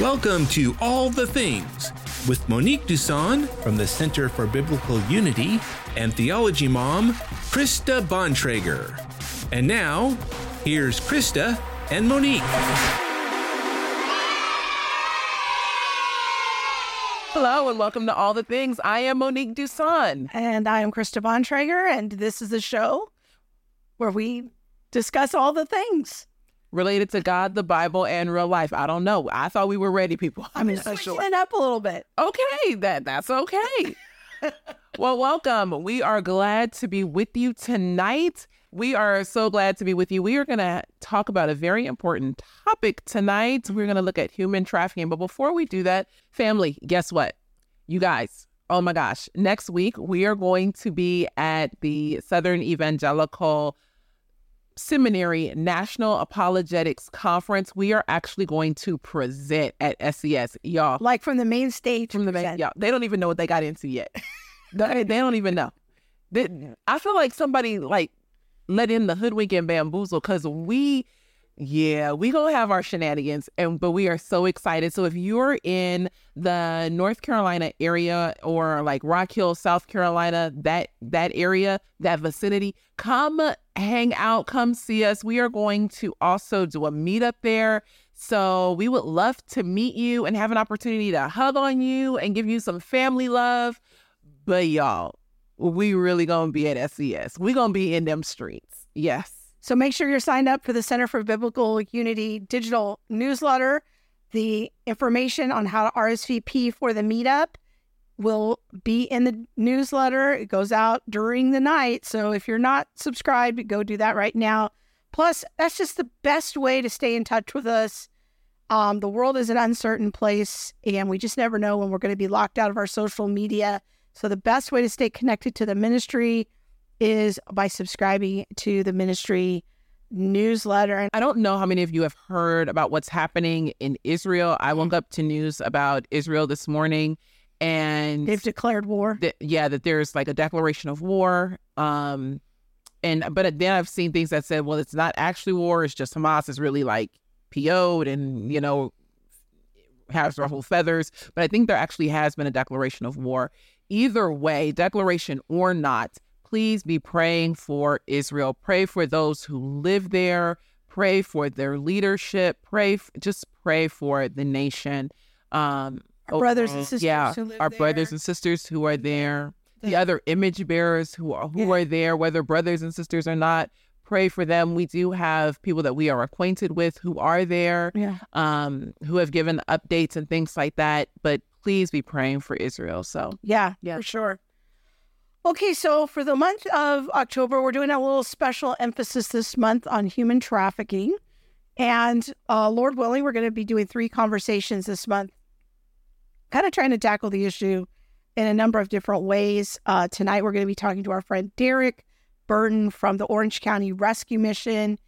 Welcome to All the Things with Monique Duson from the Center for Biblical Unity and Theology Mom, Krista Bontrager. And now, here's Krista and Monique. Hello and welcome to All the Things. I am Monique Duson. And I am Krista Bontrager, and this is a show where we discuss all the things. Related to God, the Bible, and real life. I don't know. I thought we were ready, people. I mean, switching it up a little bit. Okay, that that's okay. well, welcome. We are glad to be with you tonight. We are so glad to be with you. We are going to talk about a very important topic tonight. We're going to look at human trafficking. But before we do that, family, guess what? You guys, oh my gosh, next week we are going to be at the Southern Evangelical Seminary National Apologetics Conference. We are actually going to present at SES, y'all. Like from the main stage. From the main, y'all. They don't even know what they got into yet. they, they don't even know. They, I feel like somebody like let in the hoodwink and bamboozle because we yeah, we gonna have our shenanigans, and but we are so excited. So if you're in the North Carolina area or like Rock Hill, South Carolina, that that area, that vicinity, come hang out, come see us. We are going to also do a meetup there. So we would love to meet you and have an opportunity to hug on you and give you some family love. But y'all, we really gonna be at SES. We gonna be in them streets. Yes. So make sure you're signed up for the Center for Biblical Unity digital newsletter. The information on how to RSVP for the meetup will be in the newsletter. It goes out during the night. So if you're not subscribed, go do that right now. Plus, that's just the best way to stay in touch with us. Um, the world is an uncertain place, and we just never know when we're going to be locked out of our social media. So the best way to stay connected to the ministry is by subscribing to the ministry newsletter. I don't know how many of you have heard about what's happening in Israel. I woke up to news about Israel this morning and they've declared war. That, yeah, that there's like a declaration of war. Um and but then I've seen things that said, well, it's not actually war, it's just Hamas is really like PO'd and, you know, has ruffled feathers. But I think there actually has been a declaration of war. Either way, declaration or not, please be praying for Israel. Pray for those who live there. Pray for their leadership. Pray, just pray for the nation. Um, our brothers and sisters. Yeah, our there. brothers and sisters who are there. The, the other image bearers who are who yeah. are there, whether brothers and sisters or not. Pray for them. We do have people that we are acquainted with who are there, yeah. um, who have given updates and things like that. But please be praying for Israel. So yeah, yeah, for sure. Okay, so for the month of October, we're doing a little special emphasis this month on human trafficking. And uh, Lord willing, we're going to be doing three conversations this month, kind of trying to tackle the issue in a number of different ways. Uh, tonight, we're going to be talking to our friend Derek Burton from the Orange County Rescue Mission.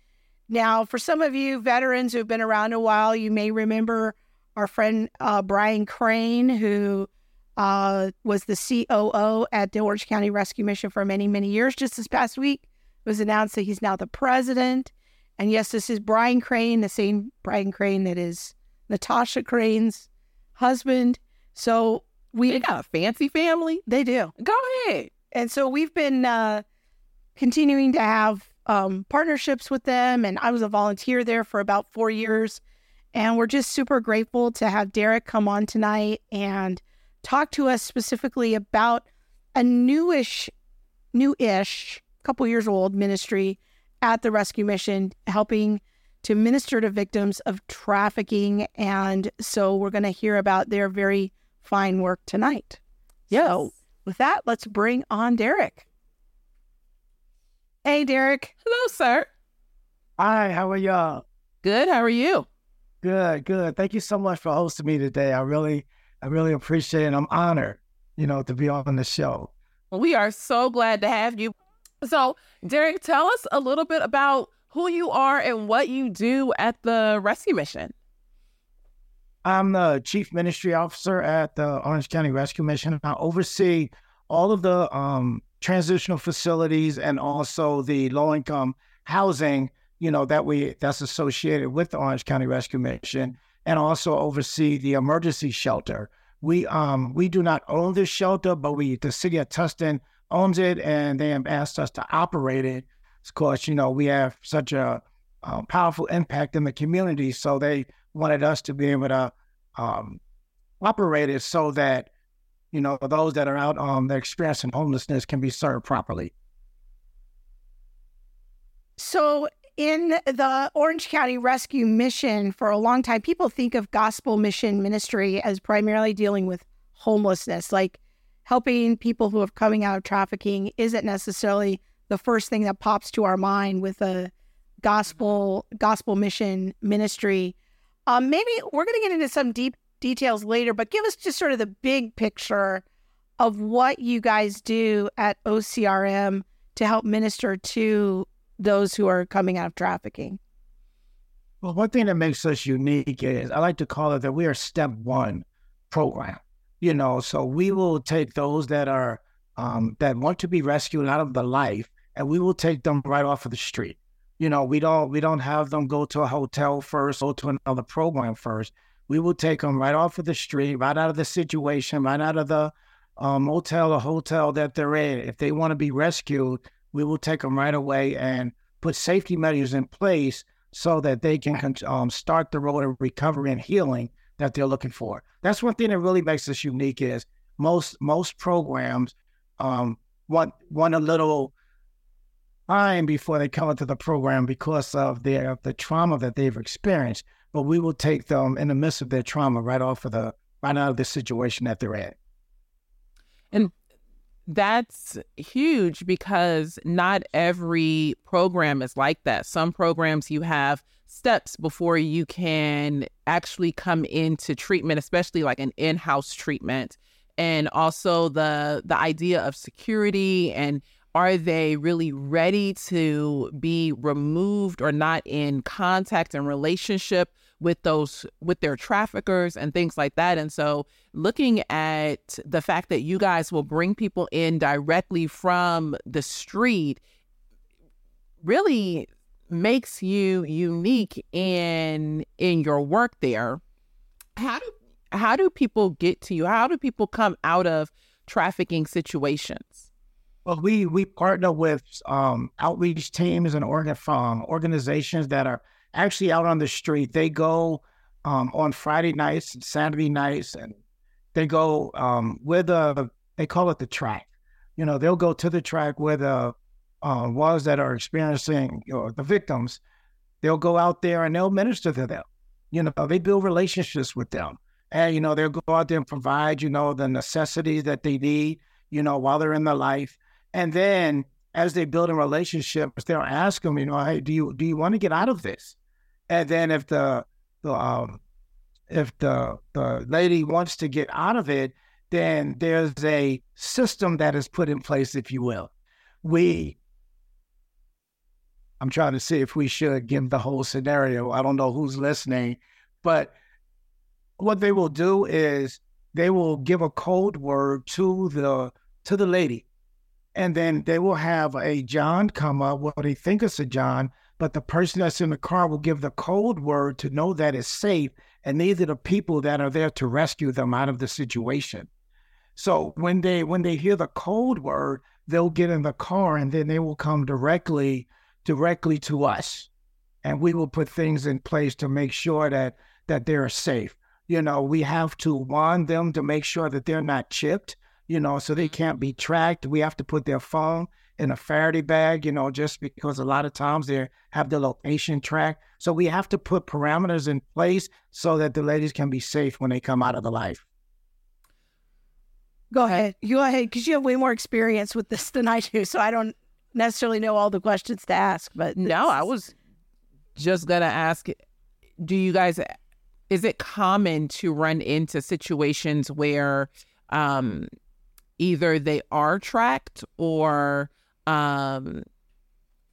Now, for some of you veterans who've been around a while, you may remember our friend uh, Brian Crain, who uh, was the COO at the Orange County Rescue Mission for many, many years. Just this past week, it was announced that he's now the president. And yes, this is Brian Crain, the same Brian Crain that is Natasha Crain's husband. So we they got a fancy family. They do. Go ahead. And so we've been uh, continuing to have um, partnerships with them, and I was a volunteer there for about four years. And we're just super grateful to have Derek come on tonight and talk to us specifically about a newish, new-ish, couple years old ministry at the Rescue Mission, helping to minister to victims of trafficking. And so we're going to hear about their very fine work tonight. Yes. So with that, let's bring on Derek. Hey, Derek. Hello, sir. Hi, how are y'all? Good. How are you? Good, good. Thank you so much for hosting me today. I really I really appreciate it. I'm honored, you know, to be on the show. Well, we are so glad to have you. So, Derek, tell us a little bit about who you are and what you do at the rescue mission. I'm the chief ministry officer at the Orange County Rescue Mission. I oversee all of the um, transitional facilities and also the low income housing, you know, that we that's associated with the Orange County Rescue Mission. and also oversee the emergency shelter. We um we do not own this shelter, but we the city of Tustin owns it, and they have asked us to operate it. Of course, you know we have such a um, powerful impact in the community, so they wanted us to be able to um, operate it so that you know those that are out on um, the experiencing homelessness can be served properly. So, in the Orange County Rescue Mission, for a long time, people think of gospel mission ministry as primarily dealing with homelessness, like helping people who are coming out of trafficking isn't necessarily the first thing that pops to our mind with a gospel gospel mission ministry. Um, maybe we're going to get into some deep details later, but give us just sort of the big picture of what you guys do at OCRM to help minister to those who are coming out of trafficking? Well, one thing that makes us unique is I like to call it that we are step one program. You know, so we will take those that are um, that want to be rescued out of the life, and we will take them right off of the street. You know, we don't we don't have them go to a hotel first, go to another program first. We will take them right off of the street, right out of the situation, right out of the um, motel or hotel that they're in. If they want to be rescued, we will take them right away and put safety measures in place so that they can um, start the road of recovery and healing that they're looking for. That's one thing that really makes us unique is most most programs um, want want a little time before they come into the program because of their the trauma that they've experienced. But we will take them in the midst of their trauma right off of the right out of the situation that they're in. And that's huge because not every program is like that. Some programs you have steps before you can actually come into treatment, especially like an in-house treatment. And also the the idea of security and are they really ready to be removed or not in contact and relationship with those with their traffickers and things like that? And so looking at the fact that you guys will bring people in directly from the street really makes you unique in in your work there. How do how do people get to you? How do people come out of trafficking situations well, we we partner with um, outreach teams and organ, um, organizations that are actually out on the street. They go um, on Friday nights and Saturday nights, and they go um, with a they call it the track. You know, they'll go to the track where the uh, ones that are experiencing you know, the victims. They'll go out there and they'll minister to them. You know, they build relationships with them, and you know they'll go out there and provide you know the necessities that they need. You know, while they're in their life, and then as they build a relationship, they'll ask them, you know, hey, do you do you want to get out of this? And then if the the um, if the the lady wants to get out of it, then there's a system that is put in place, if you will. We I'm trying to see if we should give the whole scenario. I don't know who's listening, but what they will do is they will give a code word to the to the lady, and then they will have a John come up. What they think is a John, but the person that's in the car will give the code word to know that it's safe. And these are the people that are there to rescue them out of the situation. So when they when they hear the code word, they'll get in the car and then they will come directly directly to us. And we will put things in place to make sure that that they're safe. You know, we have to warn them to make sure that they're not chipped, you know, so they can't be tracked. We have to put their phone in a Faraday bag, you know, just because a lot of times they have the location tracked. So we have to put parameters in place so that the ladies can be safe when they come out of the life. Go ahead. You go ahead because you have way more experience with this than I do. So I don't necessarily know all the questions to ask. But no, I was just gonna ask: Do you guys? Is it common to run into situations where um, either they are tracked or um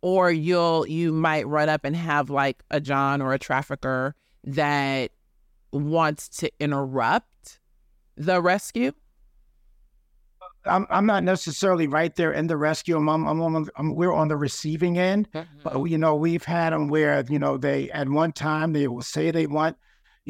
or you'll you might run up and have like a john or a trafficker that wants to interrupt the rescue I'm, I'm not necessarily right there in the rescue. I'm, I'm, I'm, I'm we're on the receiving end, mm-hmm. but you know we've had them where you know they at one time they will say they want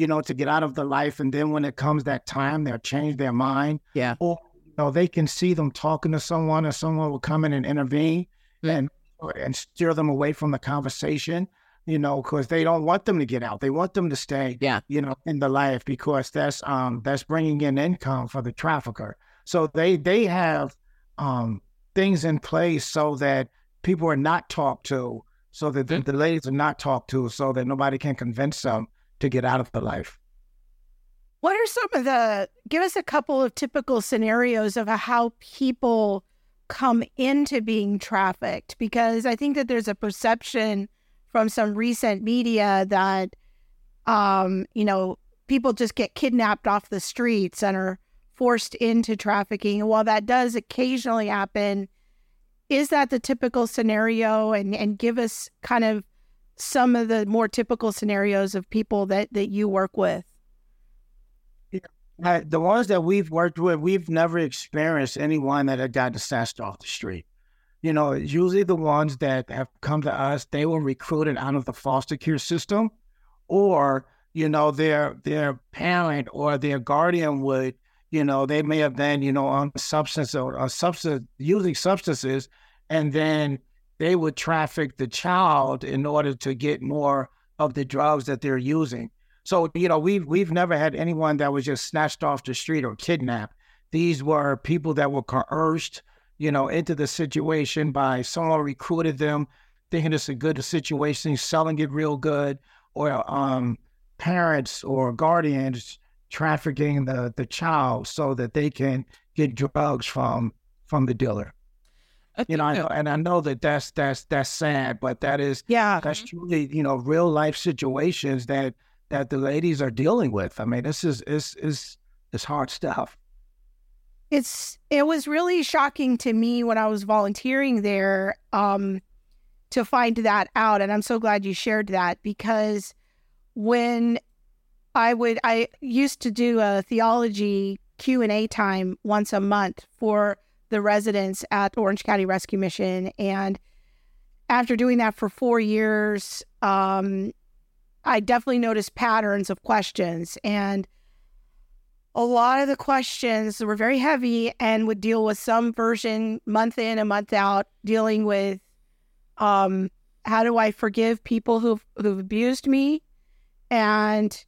you know, to get out of the life. And then when it comes that time, they'll change their mind. Yeah. Or, know, they can see them talking to someone and someone will come in and intervene and and steer them away from the conversation, you know, because they don't want them to get out. They want them to stay, Yeah. you know, in the life because that's um that's bringing in income for the trafficker. So they they have um things in place so that people are not talked to, so that the, the ladies are not talked to, so that nobody can convince them to get out of the life. What are some of the, give us a couple of typical scenarios of how people come into being trafficked? Because I think that there's a perception from some recent media that, um, you know, people just get kidnapped off the streets and are forced into trafficking. And while that does occasionally happen, is that the typical scenario? And, and give us kind of some of the more typical scenarios of people that, that you work with. The ones that we've worked with, we've never experienced anyone that had gotten snatched off the street. You know, usually the ones that have come to us, they were recruited out of the foster care system, or you know, their their parent or their guardian would, you know, they may have been, you know, on substance or, or substance using substances, and then they would traffic the child in order to get more of the drugs that they're using. So, you know, we've we've never had anyone that was just snatched off the street or kidnapped. These were people that were coerced, you know, into the situation by someone who recruited them, thinking it's a good situation, selling it real good, or um, parents or guardians trafficking the the child so that they can get drugs from from the dealer. You know, I know, and I know that that's that's that's sad, but that is Yeah. that's truly you know real life situations that that the ladies are dealing with. I mean, this is is is is hard stuff. it's it was really shocking to me when I was volunteering there um, to find that out, and I'm so glad you shared that because when I would I used to do a theology Q and A time once a month for the residents at Orange County Rescue Mission, and after doing that for four years, um, I definitely noticed patterns of questions and a lot of the questions were very heavy and would deal with some version month in and month out dealing with um, how do I forgive people who've, who've abused me? And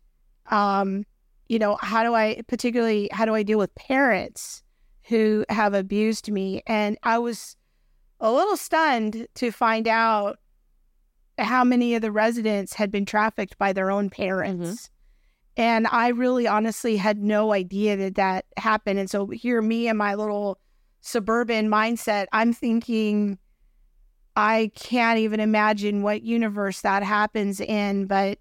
um, you know how do I particularly how do I deal with parents who have abused me? And I was a little stunned to find out how many of the residents had been trafficked by their own mm-hmm. parents. And I really honestly had no idea that that happened. And so here, me and my little suburban mindset, I'm thinking, I can't even imagine what universe that happens in. But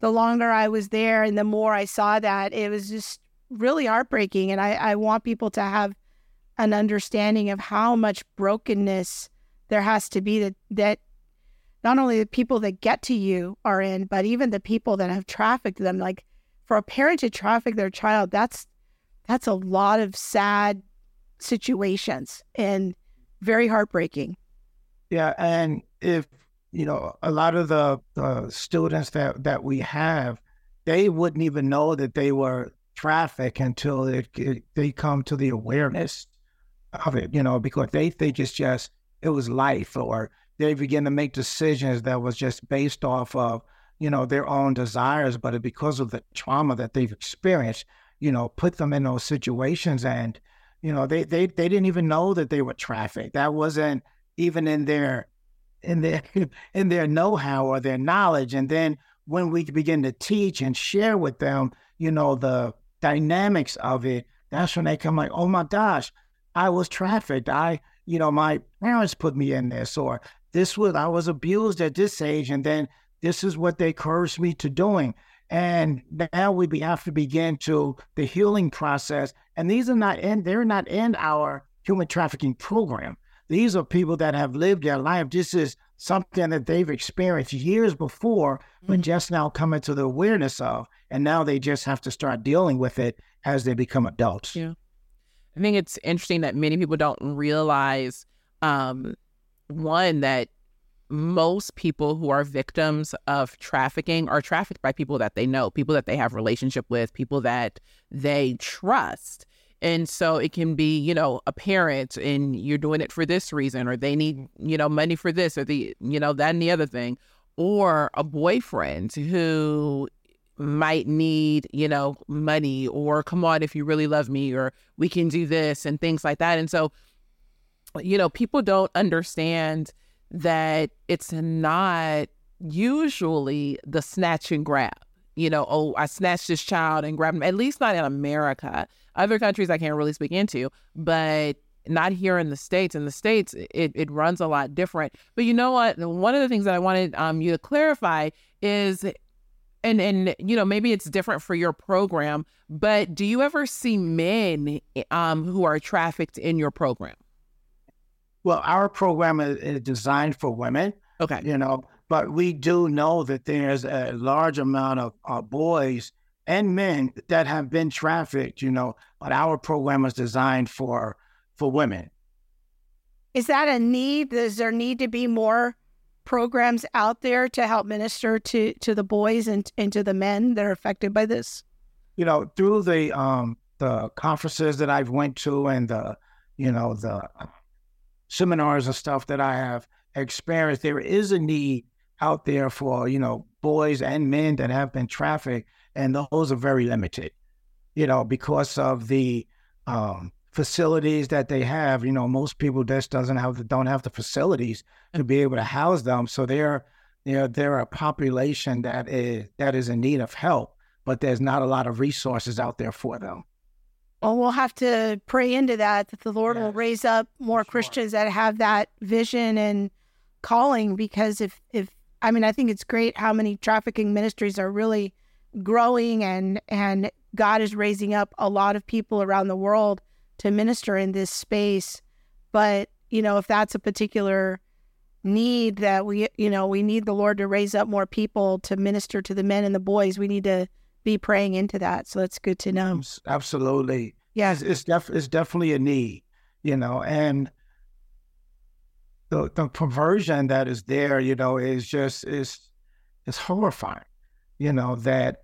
the longer I was there and the more I saw that, it was just really heartbreaking. And I, I want people to have an understanding of how much brokenness there has to be that, that not only the people that get to you are in, but even the people that have trafficked them. Like for a parent to traffic their child, that's that's a lot of sad situations and very heartbreaking. Yeah, and if you know a lot of the, the students that that we have, they wouldn't even know that they were trafficked until it, it, they come to the awareness of it. You know, because they think it's just it was life, or they begin to make decisions that was just based off of you know their own desires, but because of the trauma that they've experienced, you know, put them in those situations, and you know they they they didn't even know that they were trafficked. That wasn't even in their in their in their know-how or their knowledge and then when we begin to teach and share with them you know the dynamics of it that's when they come like oh my gosh i was trafficked i you know my parents put me in this or this was i was abused at this age and then this is what they cursed me to doing and now we be, have to begin to the healing process and these are not in they're not in our human trafficking program these are people that have lived their life. This is something that they've experienced years before, but just now coming to the awareness of, and now they just have to start dealing with it as they become adults. Yeah. I think it's interesting that many people don't realize, um, one that most people who are victims of trafficking are trafficked by people that they know, people that they have relationship with, people that they trust. And so it can be, you know, a parent and you're doing it for this reason, or they need, you know, money for this or the, you know, that and the other thing, or a boyfriend who might need, you know, money or come on if you really love me or we can do this and things like that. And so, you know, people don't understand that it's not usually the snatch and grab. You know, oh, I snatched this child and grabbed him. At least not in America. Other countries I can't really speak into, but not here in the states. In the states, it, it runs a lot different. But you know what? One of the things that I wanted um, you to clarify is, and and you know maybe it's different for your program, but do you ever see men um, who are trafficked in your program? Well, our program is, is designed for women. Okay. You know, but we do know that there's a large amount of uh, boys and men that have been trafficked. You know, but our program is designed for for women. Is that a need? Does there need to be more programs out there to help minister to to the boys and, and to the men that are affected by this? You know, through the um the conferences that I've went to and the you know the seminars and stuff that I have experienced, there is a need out there for, you know, boys and men that have been trafficked, and those are very limited, you know, because of the um, facilities that they have. You know, most people just doesn't have the, don't have the facilities to be able to house them, so they're you know, they're a population that is that is in need of help, but there's not a lot of resources out there for them. Well, we'll have to pray into that, that the Lord yes. will raise up more sure. Christians that have that vision and calling. Because if, if, I mean, I think it's great how many trafficking ministries are really growing and, and God is raising up a lot of people around the world to minister in this space. But, you know, if that's a particular need that we, you know, we need the Lord to raise up more people to minister to the men and the boys, we need to be praying into that. So that's good to know. Absolutely. Yeah, it's, it's, def- it's definitely a need, you know, and the the perversion that is there, you know, is just is is horrifying. You know that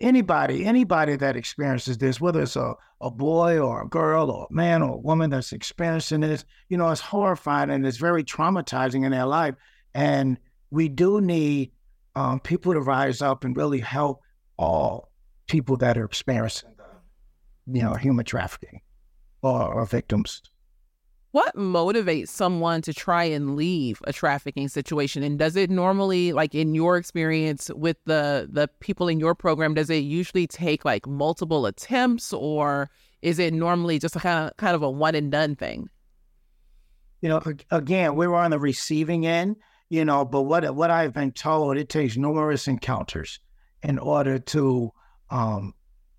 anybody anybody that experiences this, whether it's a a boy or a girl or a man or a woman that's experiencing this, you know, it's horrifying and it's very traumatizing in their life. And we do need um, people to rise up and really help all people that are experiencing, the, you know, human trafficking or, or victims. What motivates someone to try and leave a trafficking situation? And does it normally, like in your experience with the the people in your program, does it usually take like multiple attempts, or is it normally just a kind of kind of a one and done thing? You know, again, we were on the receiving end you know, but what what I've been told, it takes numerous encounters in order to um,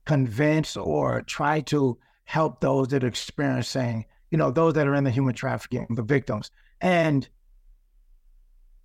convince or try to help those that are experiencing, you know, those that are in the human trafficking, the victims. And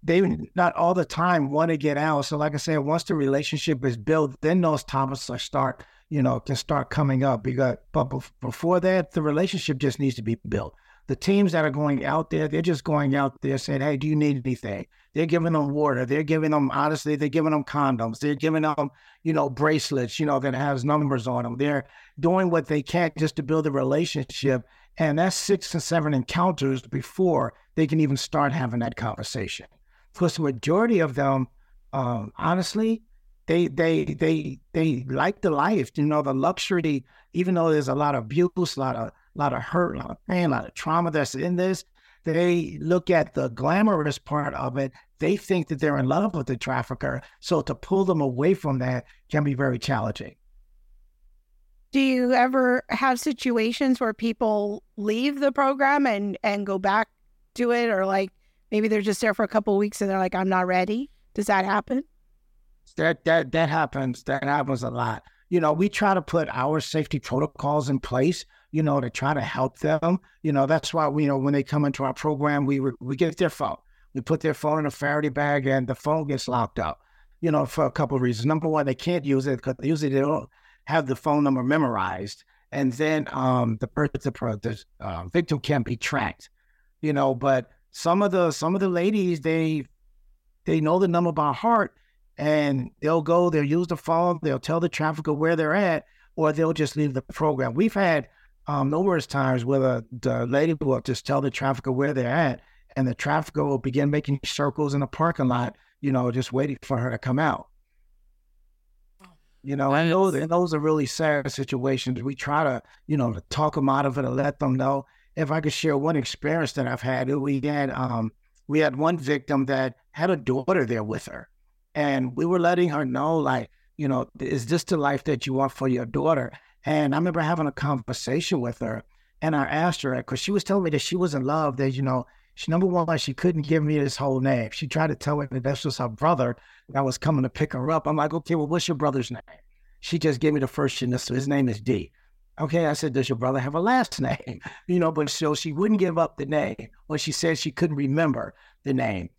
they not all the time want to get out. So, like I said, once the relationship is built, then those topics start, you know, can start coming up. Because, but before that, the relationship just needs to be built the teams that are going out there, they're just going out there saying, Hey, do you need anything? They're giving them water. They're giving them, honestly, they're giving them condoms. They're giving them, you know, bracelets, you know, that has numbers on them. They're doing what they can just to build a relationship. And that's six to seven encounters before they can even start having that conversation. Because the majority of them, um, honestly, they they they they like the life, you know, the luxury, even though there's a lot of abuse, a lot of a lot of hurt, a lot of pain, a lot of trauma that's in this. They look at the glamorous part of it. They think that they're in love with the trafficker. So to pull them away from that can be very challenging. Do you ever have situations where people leave the program and, and go back to it? Or like maybe they're just there for a couple weeks and they're like, I'm not ready? Does that happen? That that that happens. That happens a lot. You know, we try to put our safety protocols in place you know, to try to help them. You know, that's why you know, when they come into our program, we we get their phone. We put their phone in a Faraday bag and the phone gets locked up, you know, for a couple of reasons. Number one, they can't use it because usually they don't have the phone number memorized. And then um, the the, the uh, victim can't be tracked, you know, but some of the some of the ladies they they know the number by heart and they'll go, they'll use the phone, they'll tell the trafficker where they're at, or they'll just leave the program. We've had um, numerous times where the, the lady will just tell the trafficker where they're at, and the trafficker will begin making circles in the parking lot, you know, just waiting for her to come out. You know, and those, and those are really sad situations. We try to, you know, to talk them out of it and let them know. If I could share one experience that I've had, we had um, we had one victim that had a daughter there with her, and we were letting her know, like, you know, is this the life that you want for your daughter? And I remember having a conversation with her, and I asked her because she was telling me that she was in love. That you know, she number one, she couldn't give me this whole name. She tried to tell me that this was her brother that was coming to pick her up. I'm like, okay, well, what's your brother's name? She just gave me the first initial. His name is D. Okay, I said, does your brother have a last name? You know, but so she wouldn't give up the name, or she said she couldn't remember the name.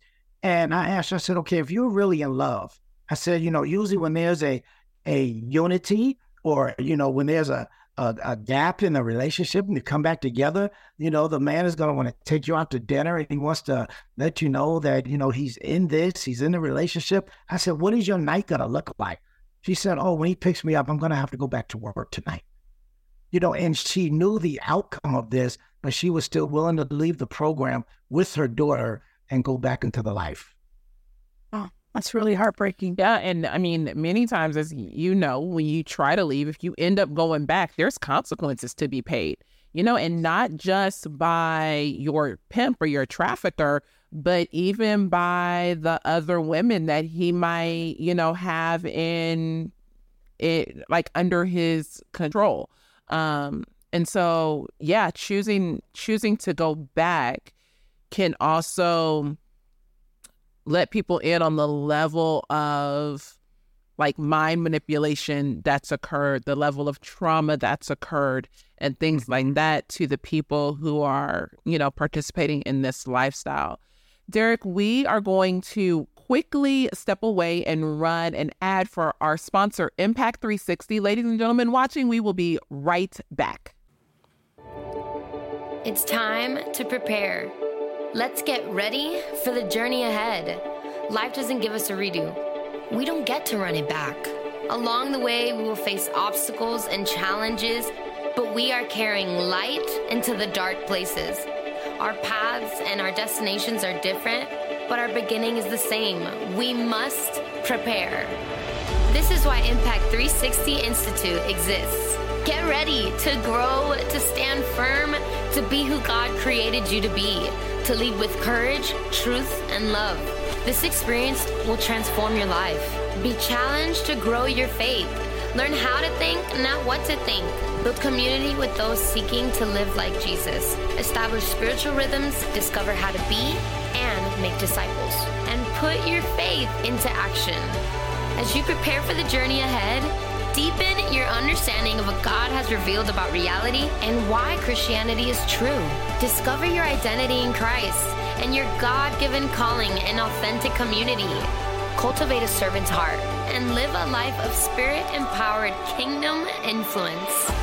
And I asked her, I said, okay, if you're really in love, I said, you know, usually when there's a a unity or, you know, when there's a a, a gap in the relationship and you come back together, you know, the man is going to want to take you out to dinner and he wants to let you know that, you know, he's in this, he's in the relationship. I said, what is your night going to look like? She said, oh, when he picks me up, I'm going to have to go back to work tonight. You know, and she knew the outcome of this, but she was still willing to leave the program with her daughter and go back into the life. Oh, that's really heartbreaking. Yeah. And I mean, many times, as you know, when you try to leave, if you end up going back, there's consequences to be paid, you know, and not just by your pimp or your trafficker, but even by the other women that he might, you know, have in it, like under his control. Um, and so, yeah, choosing choosing to go back can also let people in on the level of like mind manipulation that's occurred, the level of trauma that's occurred, and things like that to the people who are, you know, participating in this lifestyle. Derek, we are going to quickly step away and run an ad for our sponsor, Impact 360. Ladies and gentlemen watching, we will be right back. It's time to prepare Let's get ready for the journey ahead. Life doesn't give us a redo, we don't get to run it back. Along the way, we will face obstacles and challenges, but we are carrying light into the dark places. Our paths and our destinations are different, but our beginning is the same. We must prepare. This is why Impact 360 Institute exists. Get ready to grow, to stand firm, to be who God created you to be to lead with courage, truth, and love. This experience will transform your life. Be challenged to grow your faith. Learn how to think, not what to think. Build community with those seeking to live like Jesus. Establish spiritual rhythms, discover how to be and make disciples. And put your faith into action. As you prepare for the journey ahead, Deepen your understanding of what God has revealed about reality and why Christianity is true. Discover your identity in Christ and your God given calling and authentic community. Cultivate a servant's heart and live a life of spirit empowered kingdom influence.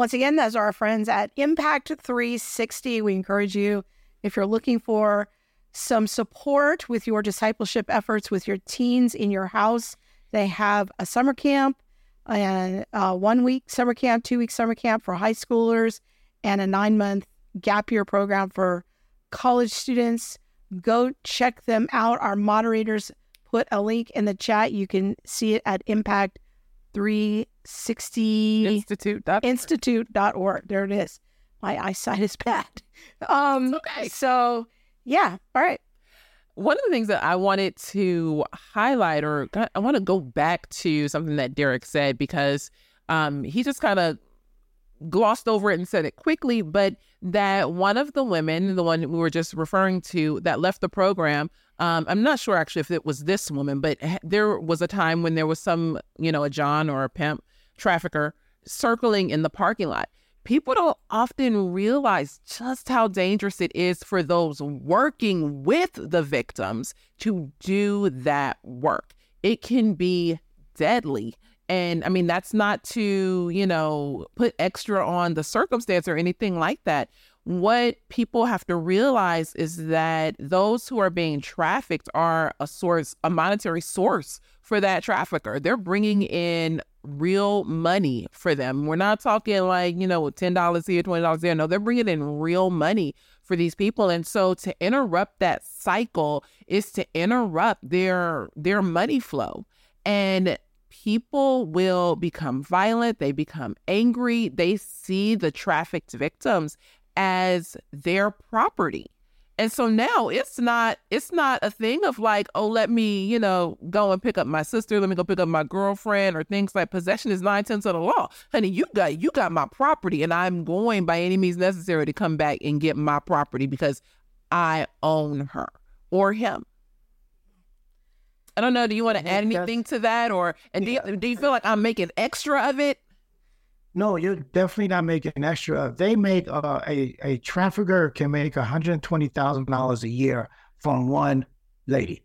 Once again, those are our friends at Impact 360. We encourage you, if you're looking for some support with your discipleship efforts with your teens in your house, they have a summer camp, a, a uh, one week summer camp, two week summer camp for high schoolers, and a nine month gap year program for college students. Go check them out. Our moderators put a link in the chat. You can see it at Impact 360 Institute. Institute.org. There it is. My eyesight is bad. Um, okay. So, yeah. All right. One of the things that I wanted to highlight, or I want to go back to something that Derek said because um, he just kind of glossed over it and said it quickly, but that one of the women, the one we were just referring to, that left the program, um, I'm not sure actually if it was this woman, but there was a time when there was some, you know, a John or a pimp trafficker circling in the parking lot. people don't often realize just how dangerous it is for those working with the victims to do that work. It can be deadly. And I mean, that's not to, you know, put extra on the circumstance or anything like that. What people have to realize is that those who are being trafficked are a source, a monetary source for that trafficker. They're bringing in real money for them. We're not talking like, you know, $10 here, $20 there. No, they're bringing in real money for these people. And so to interrupt that cycle is to interrupt their their money flow. And people will become violent, they become angry, they see the trafficked victims as their property. And so now it's not it's not a thing of like, oh, let me, you know, go and pick up my sister, let me go pick up my girlfriend or things like possession is nine tenths of the law. Honey, you got you got my property and I'm going by any means necessary to come back and get my property because I own her or him. I don't know. Do you want to add anything to that, or and do you, do you feel like I'm making extra of it? No, you're definitely not making extra. They make uh, a a trafficker can make one hundred twenty thousand dollars a year from one lady,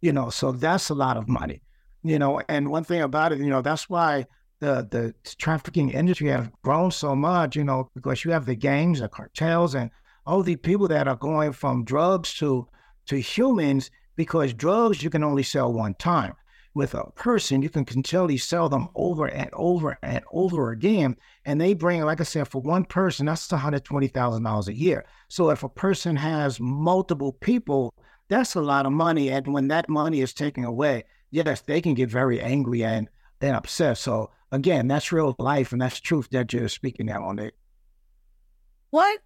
you know. So that's a lot of money, you know. And one thing about it, you know, that's why the the trafficking industry has grown so much, you know, because you have the gangs, the cartels, and all the people that are going from drugs to to humans. Because drugs you can only sell one time with a person, you can continually sell them over and over and over again. And they bring, like I said, for one person, that's $120,000 a year. So if a person has multiple people, that's a lot of money. And when that money is taken away, yes, they can get very angry and, and upset. So again, that's real life and that's truth that you're speaking now on it. What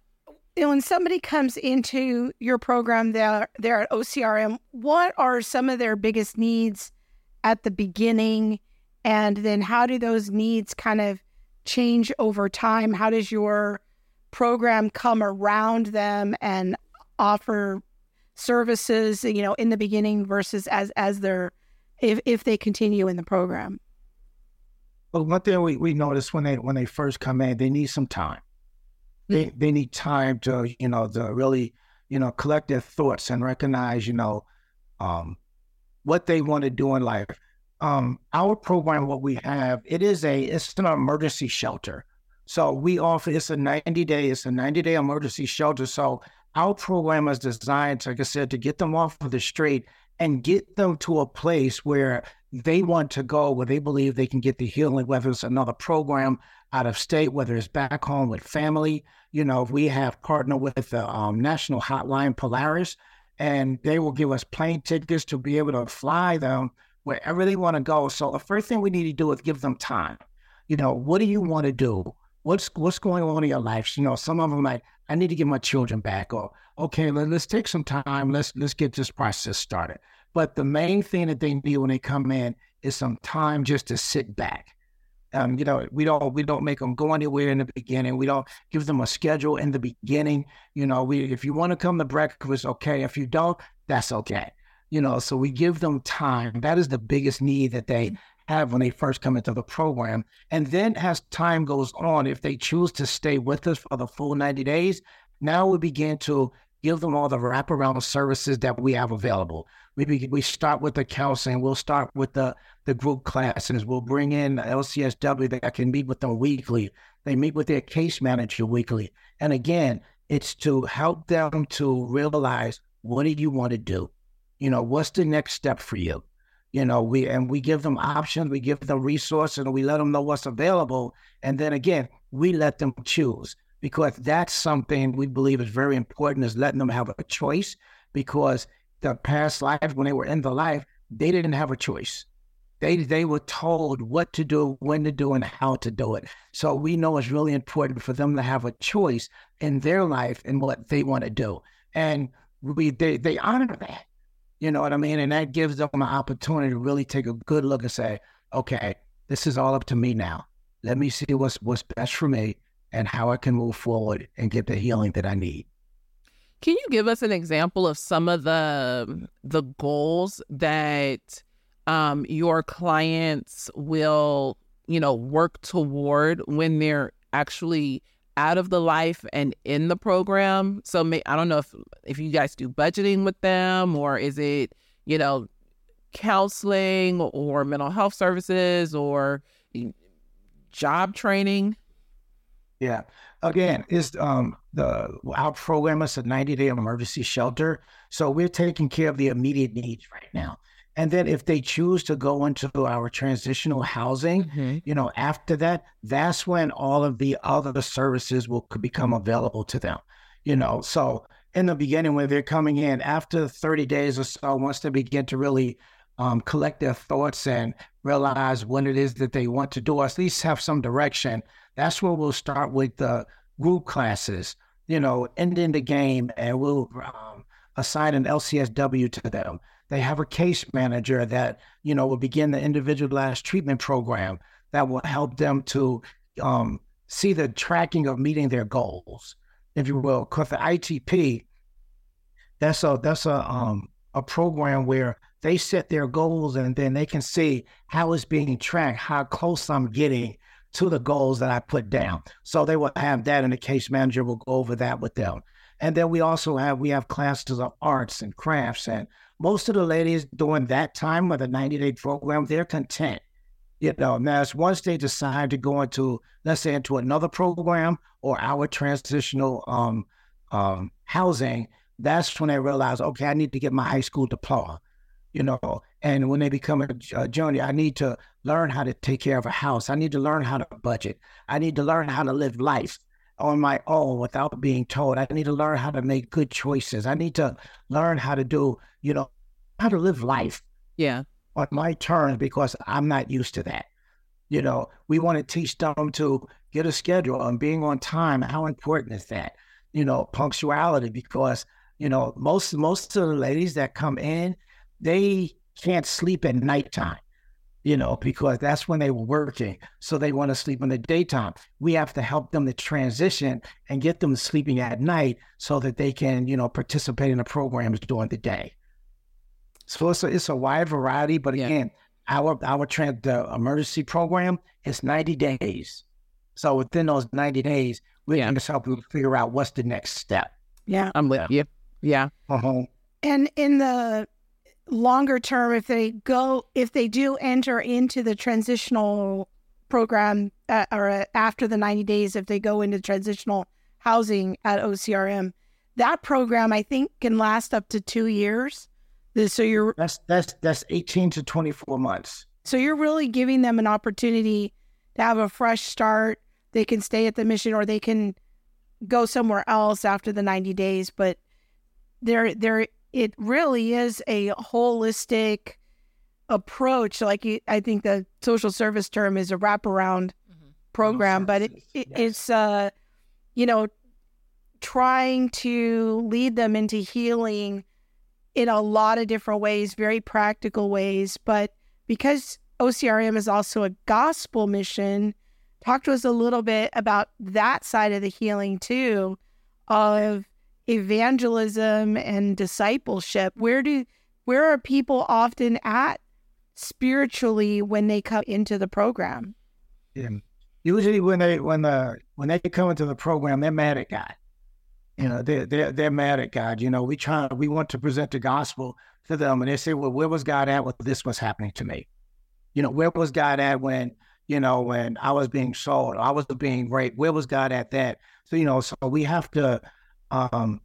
when somebody comes into your program there there at OCRM, what are some of their biggest needs at the beginning? And then how do those needs kind of change over time? How does your program come around them and offer services, you know, in the beginning versus as as they're if if they continue in the program? Well, one thing we, we notice when they when they first come in, they need some time. They they need time to, you know, to really, you know, collect their thoughts and recognize, you know, um, what they want to do in life. Um, our program, what we have, it is a it's an emergency shelter. So we offer it's a 90 day, it's a 90 day emergency shelter. So our program is designed, like I said, to get them off of the street and get them to a place where they want to go, where they believe they can get the healing, whether it's another program out of state, whether it's back home with family. You know, we have partnered with the um, National Hotline Polaris and they will give us plane tickets to be able to fly them wherever they want to go. So the first thing we need to do is give them time. You know, what do you want to do? What's what's going on in your life? You know, some of them like, I need to get my children back, or okay, let, us take some time. Let's let's get this process started. But the main thing that they need when they come in is some time just to sit back um, you know, we don't we don't make them go anywhere in the beginning. We don't give them a schedule in the beginning. You know, we if you want to come to breakfast, okay. If you don't, that's okay. You know, so we give them time. That is the biggest need that they have when they first come into the program. And then as time goes on, if they choose to stay with us for the full 90 days, now we begin to give them all the wraparound services that we have available. We we start with the counseling. We'll start with the the group classes. We'll bring in LCSW that can meet with them weekly. They meet with their case manager weekly. And again, it's to help them to realize what do you want to do? You know, what's the next step for you? You know, we and we give them options, we give them resources, and we let them know what's available. And then again, we let them choose because that's something we believe is very important is letting them have a choice because the past life when they were in the life they didn't have a choice. They they were told what to do when to do and how to do it. So we know it's really important for them to have a choice in their life and what they want to do. And we they, they honor that you know what i mean? And that gives them an opportunity to really take a good look and say okay this is all up to me now. Let me see what's what's best for me and how I can move forward and get the healing that I need. Can you give us an example of some of the the goals that um, your clients will, you know, work toward when they're actually out of the life and in the program. So may, I don't know if if you guys do budgeting with them or is it, you know, counseling or mental health services or job training? Yeah. Again, is um the our program is a 90 day emergency shelter. So we're taking care of the immediate needs right now. And then if they choose to go into our transitional housing, mm-hmm. you know, after that, that's when all of the other services will could become available to them. You know, so in the beginning when they're coming in, after 30 days or so, once they begin to really um, collect their thoughts and realize what it is that they want to do, or at least have some direction, that's where we'll start with the group classes, you know, ending the game and we'll um, assign an LCSW to them they have a case manager that, you know, will begin the individualized treatment program that will help them to um, see the tracking of meeting their goals, if you will. Because the ITP, that's a that's a um, a program where they set their goals and then they can see how it's being tracked, how close I'm getting to the goals that I put down. So they will have that, and the case manager will go over that with them. And then we also have we have classes of arts and crafts and most of the ladies during that time of the 90 day program, they're content. You know, now it's once they decide to go into, let's say, into another program or our transitional um, um, housing, that's when they realize, okay, I need to get my high school diploma. You know, and when they become a, a junior, I need to learn how to take care of a house. I need to learn how to budget. I need to learn how to live life on my own without being told. I need to learn how to make good choices. I need to learn how to do, you know, how to live life. Yeah. On my terms because I'm not used to that. You know, we want to teach them to get a schedule and being on time. How important is that? You know, punctuality because, you know, most most of the ladies that come in, they can't sleep at nighttime you know, because that's when they were working. So they want to sleep in the daytime. We have to help them to transition and get them sleeping at night so that they can, you know, participate in the programs during the day. So it's a, it's a wide variety, but again, yeah. our our trans, the emergency program is 90 days. So within those 90 days, we yeah. can just help them figure out what's the next step. Yeah, I'm with you. Yeah. Uh-huh. And in the longer term, if they go, if they do enter into the transitional program uh, or uh, after the 90 days, if they go into transitional housing at OCRM, that program I think can last up to two years. So you're that's that's that's 18 to 24 months. So you're really giving them an opportunity to have a fresh start. They can stay at the mission or they can go somewhere else after the 90 days, but there there it really is a holistic approach. Like I think the social service term is a wraparound mm-hmm. program, no but it, it yes. it's uh, you know, trying to lead them into healing in a lot of different ways, very practical ways. But because OCRM is also a gospel mission, talk to us a little bit about that side of the healing too, of evangelism and discipleship where do where are people often at spiritually when they come into the program? Yeah. usually when they when the when they come into the program they're mad at god. You know they're they're, they're mad at god. You know we try we want to present the gospel to them and they say well where was god at when this was happening to me? You know where was god at when you know when i was being sold i was being raped where was god at that? So you know so we have to um,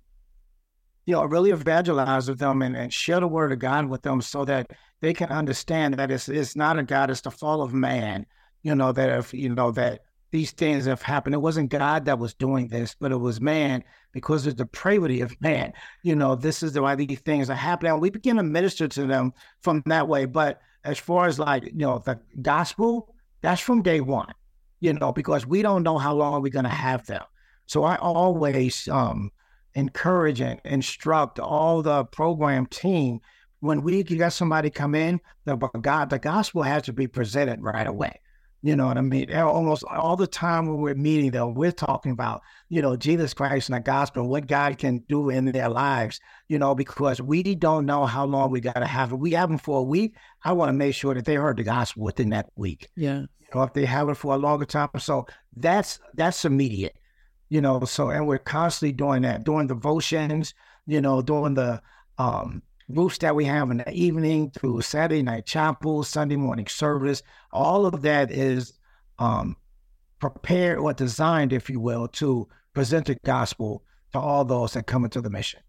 you know, really evangelize with them and, and share the word of God with them so that they can understand that it's it's not a God, it's the fall of man. You know, that if you know that these things have happened. It wasn't God that was doing this, but it was man because of the depravity of man. You know, this is the why these things are happening. And we begin to minister to them from that way. But as far as like, you know, the gospel, that's from day one, you know, because we don't know how long we're going to have them. So I always um, encourage and instruct all the program team when we get somebody come in, the God, the gospel has to be presented right away. You know what I mean? Almost all the time when we're meeting them, we're talking about, you know, Jesus Christ and the gospel, what God can do in their lives, you know, because we don't know how long we got to have it. We have them for a week. I want to make sure that they heard the gospel within that week. Yeah. You know, if they have it for a longer time. So that's, that's immediate you know. So, and we're constantly doing that, doing devotions, you know, doing the um, groups that we have in the evening through Saturday night chapel, Sunday morning service. All of that is um, prepared or designed, if you will, to present the gospel to all those that come into the mission.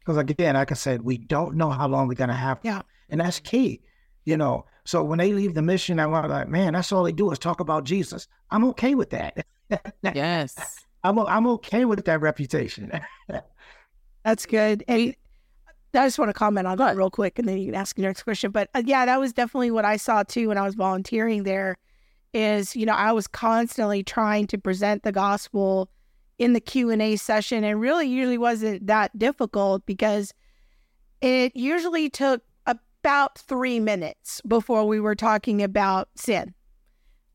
Because again, like I said, we don't know how long we're going to have. Yeah. And that's key, you know. So when they leave the mission, I'm like, man, that's all they do is talk about Jesus. I'm okay with that. Yes. I'm I'm okay with that reputation. That's good. And I just want to comment on that real quick, and then you can ask your next question. But uh, yeah, that was definitely what I saw too when I was volunteering there. Is you know I was constantly trying to present the gospel in the Q and A session, and really usually wasn't that difficult because it usually took about three minutes before we were talking about sin,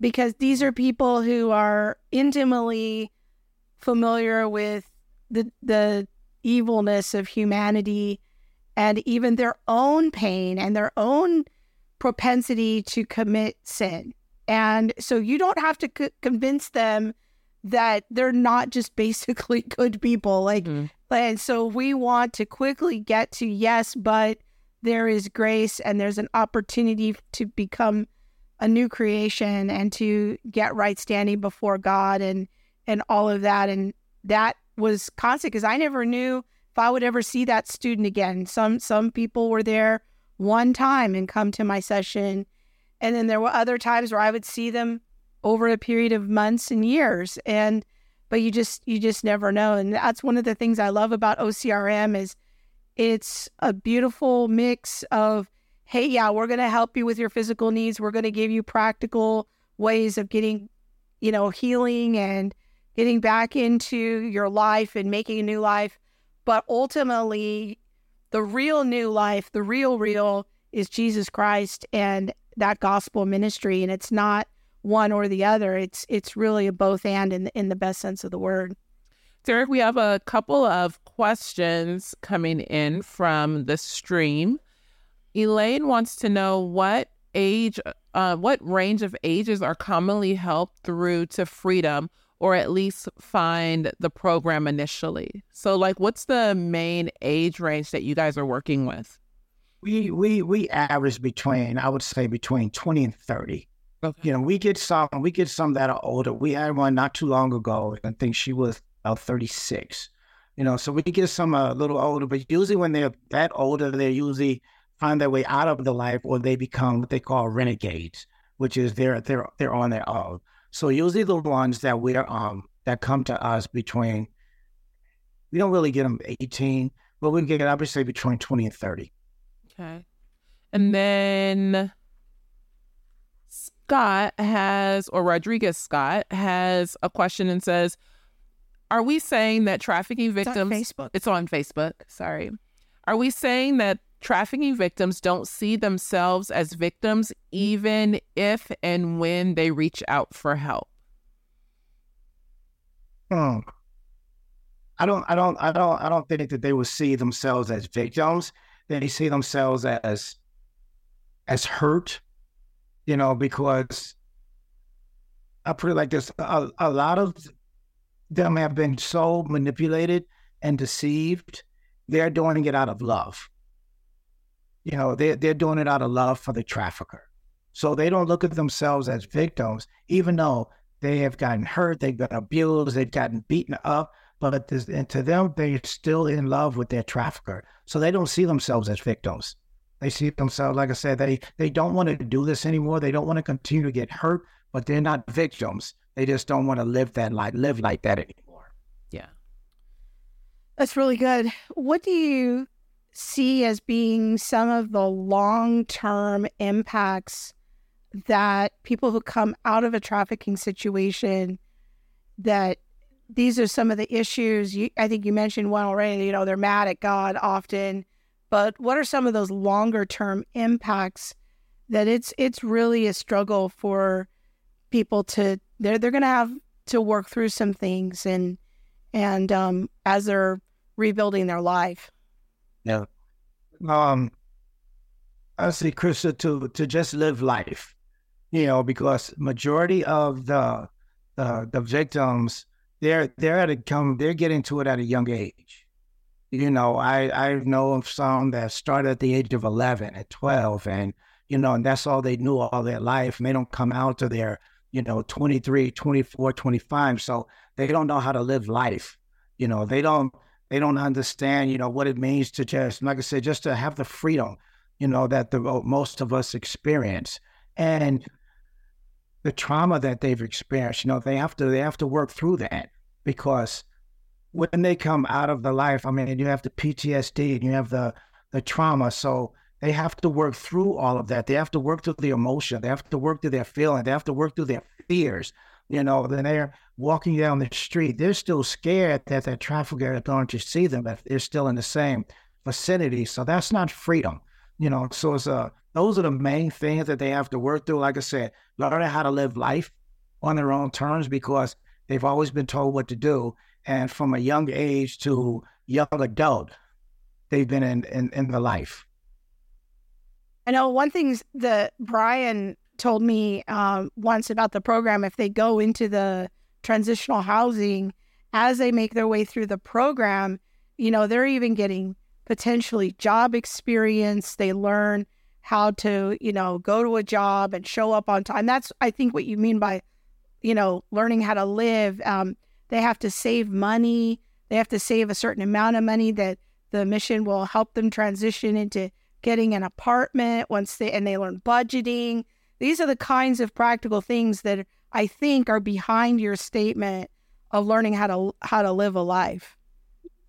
because these are people who are intimately familiar with the the evilness of humanity and even their own pain and their own propensity to commit sin. And so you don't have to c- convince them that they're not just basically good people. Like, Mhm. and so we want to quickly get to yes, but there is grace and there's an opportunity to become a new creation and to get right standing before God and and all of that. And that was constant because I never knew if I would ever see that student again. Some some people were there one time and come to my session, and then there were other times where I would see them over a period of months and years. And but you just you just never know, and that's one of the things I love about OCRM is it's a beautiful mix of hey yeah we're going to help you with your physical needs we're going to give you practical ways of getting you know healing and getting back into your life and making a new life. But ultimately the real new life the real real is jesus christ and that gospel ministry. And it's not one or the other. It's it's really a both and in, in the best sense of the word. Derek, we have a couple of questions coming in from the stream. Elaine wants to know what age, uh, what range of ages are commonly helped through to freedom, or at least find the program initially. So, like, what's the main age range that you guys are working with? we we we average between I would say between twenty and thirty. Okay. You know, we get some we get some that are older. We had one not too long ago. I think she was about thirty six. You know, so we get some uh, a little older, but usually when they're that older, they usually find their way out of the life, or they become what they call renegades, which is they're they're they're on their own. So usually the ones that we're um that come to us between, we don't really get them eighteen, but we get obviously between twenty and thirty. Okay. And then Scott has, or Rodriguez Scott has a question and says, Are we saying that trafficking It's on victims, facebook it's on Facebook, sorry. Are we saying that trafficking victims don't see themselves as victims even if and when they reach out for help? Hmm. I don't, I don't, I don't, I don't think that they would see themselves as victims. They see themselves as, as hurt, you know, because I put it like this: a, a lot of them have been so manipulated and deceived. They're doing it out of love. You know, they're they're doing it out of love for the trafficker. So they don't look at themselves as victims, even though they have gotten hurt, they've been abused, they've gotten beaten up, but this, and to them, they're still in love with their trafficker. So they don't see themselves as victims. They see themselves, like I said, they they don't want to do this anymore. They don't want to continue to get hurt, but they're not victims. They just don't want to live that life, live like that anymore. Yeah. That's really good. What do you see as being some of the long term impacts that people who come out of a trafficking situation that these are some of the issues you, I think you mentioned one already, you know, they're mad at God often, but what are some of those longer term impacts that it's it's really a struggle for people to they're they're going to have to work through some things and and um as they're rebuilding their life. Yeah. Um, I say, Krista, to to just live life, you know, because majority of the the the victims they're they're at a come they're getting to it at a young age. You know, I I know of some that started at the age of eleven, at twelve, and you know, and that's all they knew all their life. And they don't come out to their, you know, 23, 24, 25. So they don't know how to live life. You know, they don't they don't understand, you know, what it means to just, like I said, just to have the freedom, you know, that the most of us experience. And the trauma that they've experienced, you know, they have to they have to work through that because when they come out of the life, I mean, you have the PTSD and you have the the trauma. So they have to work through all of that. They have to work through the emotion. They have to work through their feeling. They have to work through their fears. You know, then they're walking down the street. They're still scared that that trafficker is going to see them if they're still in the same vicinity. So that's not freedom. You know, so it's a those are the main things that they have to work through. Like I said, learning how to live life on their own terms because they've always been told what to do. And from a young age to young adult, they've been in, in, in the life. I know one thing that Brian told me um, once about the program if they go into the transitional housing as they make their way through the program, you know, they're even getting potentially job experience. They learn how to, you know, go to a job and show up on time. That's, I think, what you mean by, you know, learning how to live. Um, they have to save money. They have to save a certain amount of money that the mission will help them transition into getting an apartment once they and they learn budgeting. These are the kinds of practical things that I think are behind your statement of learning how to how to live a life.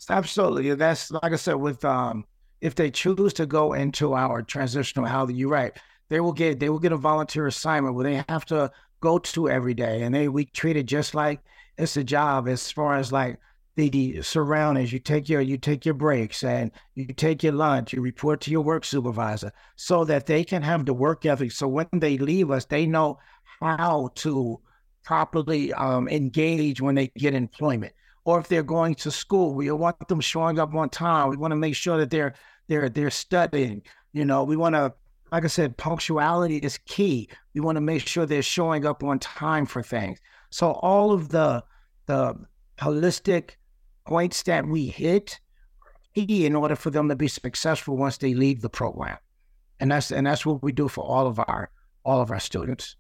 Absolutely. That's like I said, with um if they choose to go into our transitional housing, you're right. They will get they will get a volunteer assignment where they have to go to every day, and they we treat it just like it's a job as far as like the surroundings. You take your you take your breaks and you take your lunch. You report to your work supervisor so that they can have the work ethic. So when they leave us, they know how to properly um, engage when they get employment. Or if they're going to school, we want them showing up on time. We want to make sure that they're they're they're studying. You know, we want to, like I said, punctuality is key. We want to make sure they're showing up on time for things. So all of the the holistic points that we hit in order for them to be successful once they leave the program. And that's and that's what we do for all of our all of our students.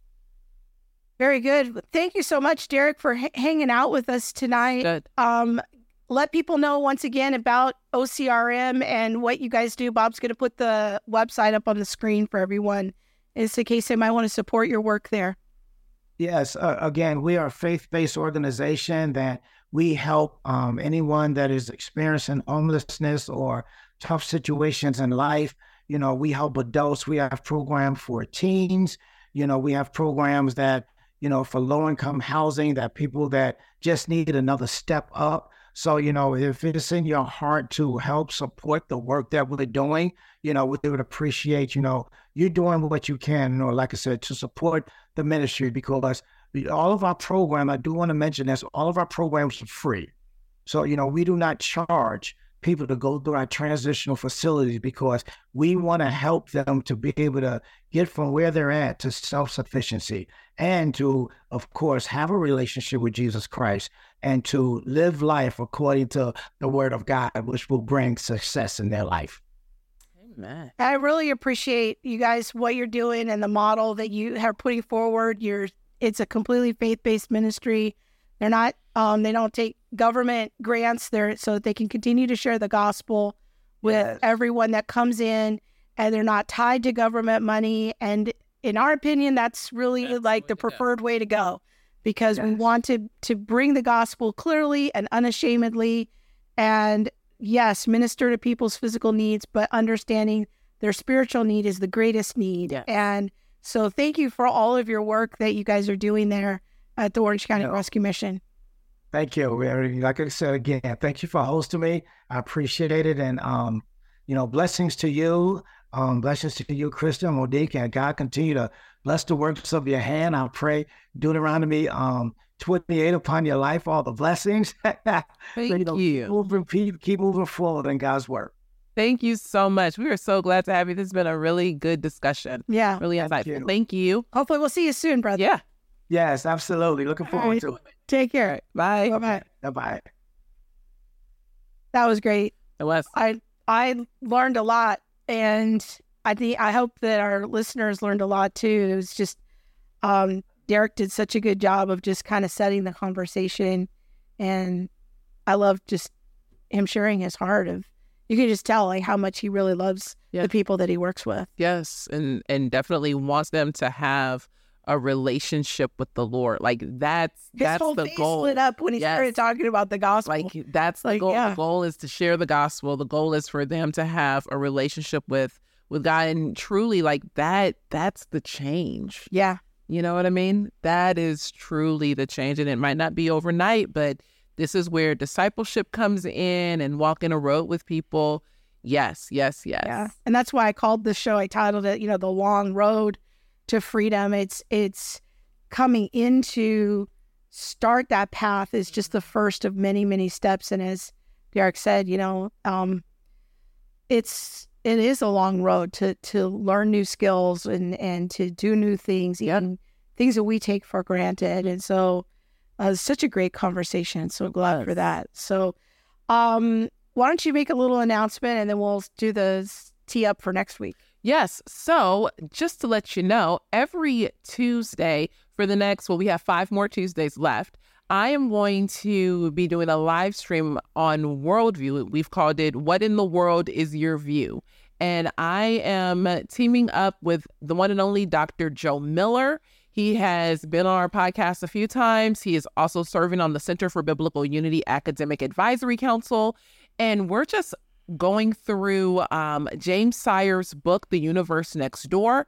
Very good. Thank you so much, Derek, for h- hanging out with us tonight. Good. Um, let people know once again about OCRM and what you guys do. Bob's going to put the website up on the screen for everyone, in case they might want to support your work there. Yes. Uh, again, we are a faith based organization that we help um, anyone that is experiencing homelessness or tough situations in life. You know, we help adults. We have programs for teens. You know, we have programs that, you know, for low income housing that people that just need another step up. So, you know, if it's in your heart to help support the work that we're doing, you know, we would appreciate, you know, you doing what you can, you know, like I said, to support the ministry because all of our program, I do want to mention this, all of our programs are free. So, you know, we do not charge people to go through our transitional facilities because we want to help them to be able to get from where they're at to self sufficiency and to, of course, have a relationship with Jesus Christ and to live life according to the word of God, which will bring success in their life. Amen. I really appreciate you guys what you're doing and the model that you are putting forward. You're it's a completely faith-based ministry. They're not um, they don't take government grants there so that they can continue to share the gospel with yes. everyone that comes in and they're not tied to government money and in our opinion that's really that's like the preferred way to go because yes. we want to to bring the gospel clearly and unashamedly and yes minister to people's physical needs but understanding their spiritual need is the greatest need yes. and so thank you for all of your work that you guys are doing there at the Orange County Rescue Mission. Thank you. Like I said again, thank you for hosting me. I appreciate it. And um, you know, blessings to you. Um, blessings to you, Krista, Monique, and God continue to bless the works of your hand. I pray Deuteronomy um 28 upon your life, all the blessings. Thank so, you. Know, you. Moving, keep moving forward in God's work. Thank you so much. We are so glad to have you. This has been a really good discussion. Yeah. Really insightful. Thank you. Thank you. Hopefully we'll see you soon, brother. Yeah. Yes, absolutely. Looking forward to it. Take care. Bye. Bye bye. Bye bye. That was great. It was. I I learned a lot, and I think I hope that our listeners learned a lot too. It was just um, Derek did such a good job of just kind of setting the conversation, and I love just him sharing his heart of. You can just tell like how much he really loves Yeah. the people that he works with. Yes, and and definitely wants them to have a relationship with the Lord. Like that's His that's whole the face goal. lit up when he Yes. started talking about the gospel. Like that's the goal. yeah. The goal is to share the gospel. The goal is for them to have a relationship with with God, and truly, like that. That's the change. yeah, You know what I mean? That is truly the change, and it might not be overnight, but this is where discipleship comes in and walking a road with people. Yes, yes, yes. Yeah. And that's why I called the show, I titled it, you know, The Long Road to Freedom. It's it's coming into start that path is just the first of many, many steps. And as Derek said, you know, um it's it is a long road to to learn new skills and and to do new things, even things that we take for granted. And so uh, such a great conversation. So glad for that. So um why don't you make a little announcement and then we'll do the tee up for next week. Yes. So just to let you know, every Tuesday for the next, well, we have five more Tuesdays left. I am going to be doing a live stream on Worldview. We've called it What in the World is Your View? And I am teaming up with the one and only Dr. Joe Miller. He has been on our podcast a few times. He is also serving on the Center for Biblical Unity Academic Advisory Council. And we're just going through um, James Sire's book, The Universe Next Door,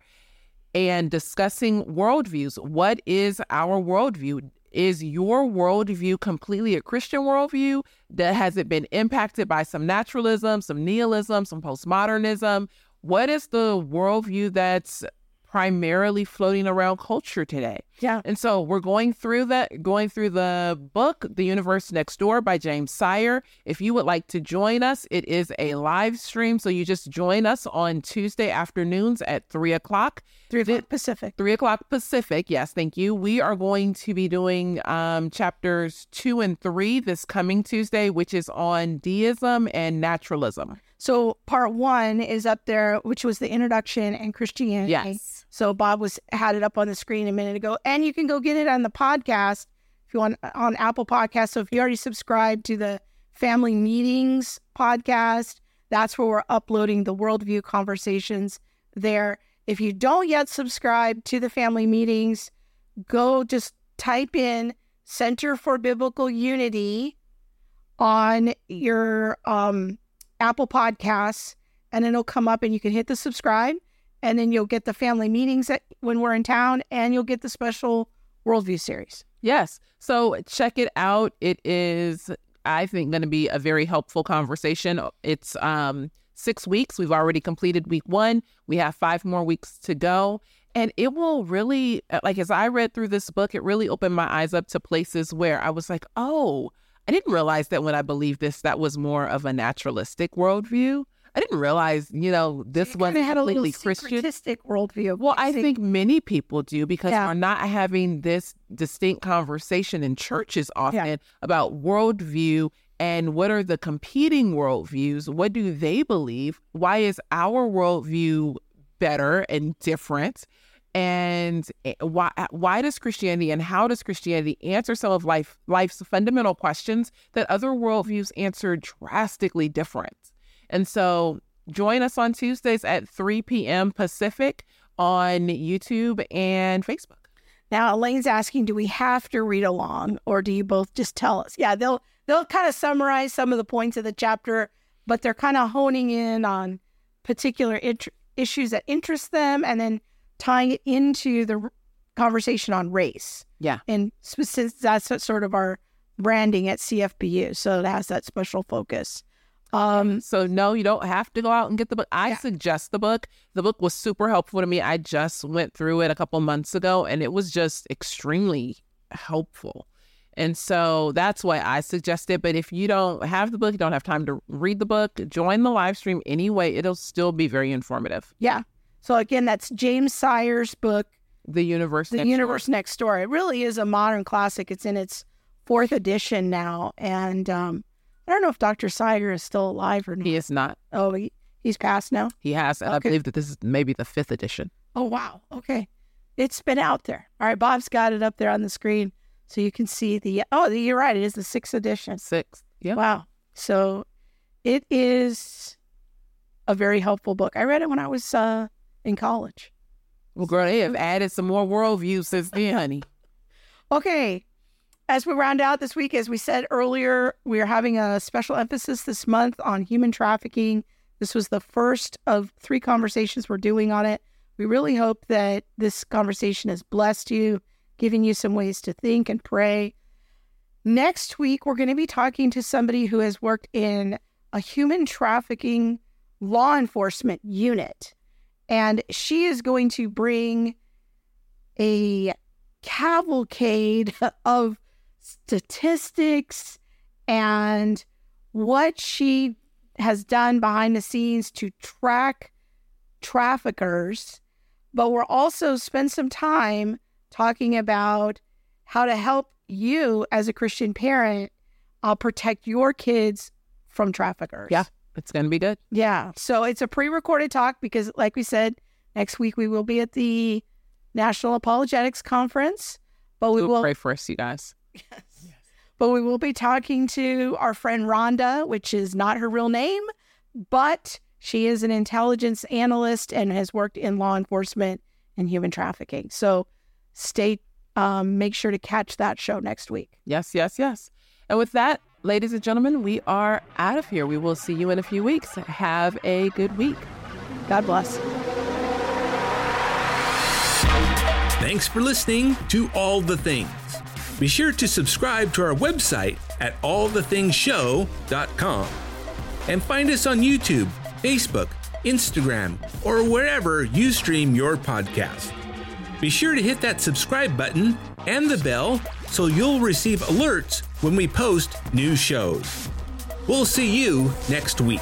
and discussing worldviews. What is our worldview? Is your worldview completely a Christian worldview? That has it been impacted by some naturalism, some nihilism, some postmodernism? What is the worldview that's primarily floating around culture today? Yeah. And so we're going through that, going through the book, The Universe Next Door by James Sire. If you would like to join us, it is a live stream. So you just join us on Tuesday afternoons at three o'clock. Three o'clock Pacific. Three o'clock Pacific. Yes, thank you. We are going to be doing um, chapters two and three this coming Tuesday, which is on deism and naturalism. So part one is up there, which was the introduction and Christianity. Yes. So Bob was had it up on the screen a minute ago, and you can go get it on the podcast if you want on Apple Podcast. So if you already subscribed to the Family Meetings podcast, that's where we're uploading the worldview conversations there. If you don't yet subscribe to the Family Meetings, go just type in Center for Biblical Unity on your um, Apple Podcasts, and it'll come up, and you can hit the subscribe, and then you'll get the family meetings when we're in town, and you'll get the special worldview series. Yes. So check it out. It is, I think, going to be a very helpful conversation. It's um, six weeks. We've already completed week one. We have five more weeks to go. And it will really, like, as I read through this book, it really opened my eyes up to places where I was like, oh, I didn't realize that when I believed this, that was more of a naturalistic worldview. I didn't realize, you know, this was Kinda had a little completely Christian. worldview. Well, I think many people do because Yeah. we're not having this distinct conversation in churches often about worldview and what are the competing worldviews? What do they believe? Why is our worldview better and different? And eh, why why does Christianity and how does Christianity answer some of life life's fundamental questions that other worldviews answer drastically different? And so join us on Tuesdays at 3 p.m. Pacific on YouTube and Facebook. Now Elaine's asking, do we have to read along, or do you both just tell us? Yeah, they'll they'll kind of summarize some of the points of the chapter, but they're kind of honing in on particular issues that interest them, and then tying it into the conversation on race. Yeah. and since that's sort of our branding at CFBU, so it has that special focus. Um, So no, you don't have to go out and get the book. I Yeah. suggest the book. The book was super helpful to me. I just went through it a couple months ago and it was just extremely helpful. And so that's why I suggest it. But if you don't have the book, you don't have time to read the book, join the live stream anyway. It'll still be very informative. Yeah. So again, that's James Sire's book, The universe. The Next Universe Next Door. It really is a modern classic. It's in its fourth edition now, and um, I don't know if Dr. Sire is still alive or not. He is not. Oh, he, he's passed now. He has. and I believe that this is maybe the fifth edition. Oh wow. Okay. It's been out there. All right, Bob's got it up there on the screen so you can see the Oh, you're right. It is the sixth edition. Sixth. Yeah. Wow. So it is a very helpful book. I read it when I was uh, in college. Well, girl, they have added some more worldviews since then, honey. Okay. As we round out this week, as we said earlier, we are having a special emphasis this month on human trafficking. This was the first of three conversations we're doing on it. We really hope that this conversation has blessed you, giving you some ways to think and pray. Next week, we're going to be talking to somebody who has worked in a human trafficking law enforcement unit. And she is going to bring a cavalcade of statistics and what she has done behind the scenes to track traffickers. But we'll also spend some time talking about how to help you as a Christian parent uh, protect your kids from traffickers. Yeah. It's going to be good. Yeah. So it's a pre recorded talk because, like we said, next week we will be at the National Apologetics Conference. But we We'll will pray for us, you guys. Yes. But we will be talking to our friend Rhonda, which is not her real name, but she is an intelligence analyst and has worked in law enforcement and human trafficking. So stay, um, make sure to catch that show next week. Yes, yes, yes. And with that, ladies and gentlemen, we are out of here. We will see you in a few weeks. Have a good week. God bless. Thanks for listening to All the Things. Be sure to subscribe to our website at allthethingshow.com and find us on YouTube, Facebook, Instagram, or wherever you stream your podcast. Be sure to hit that subscribe button and the bell so you'll receive alerts when we post new shows. We'll see you next week.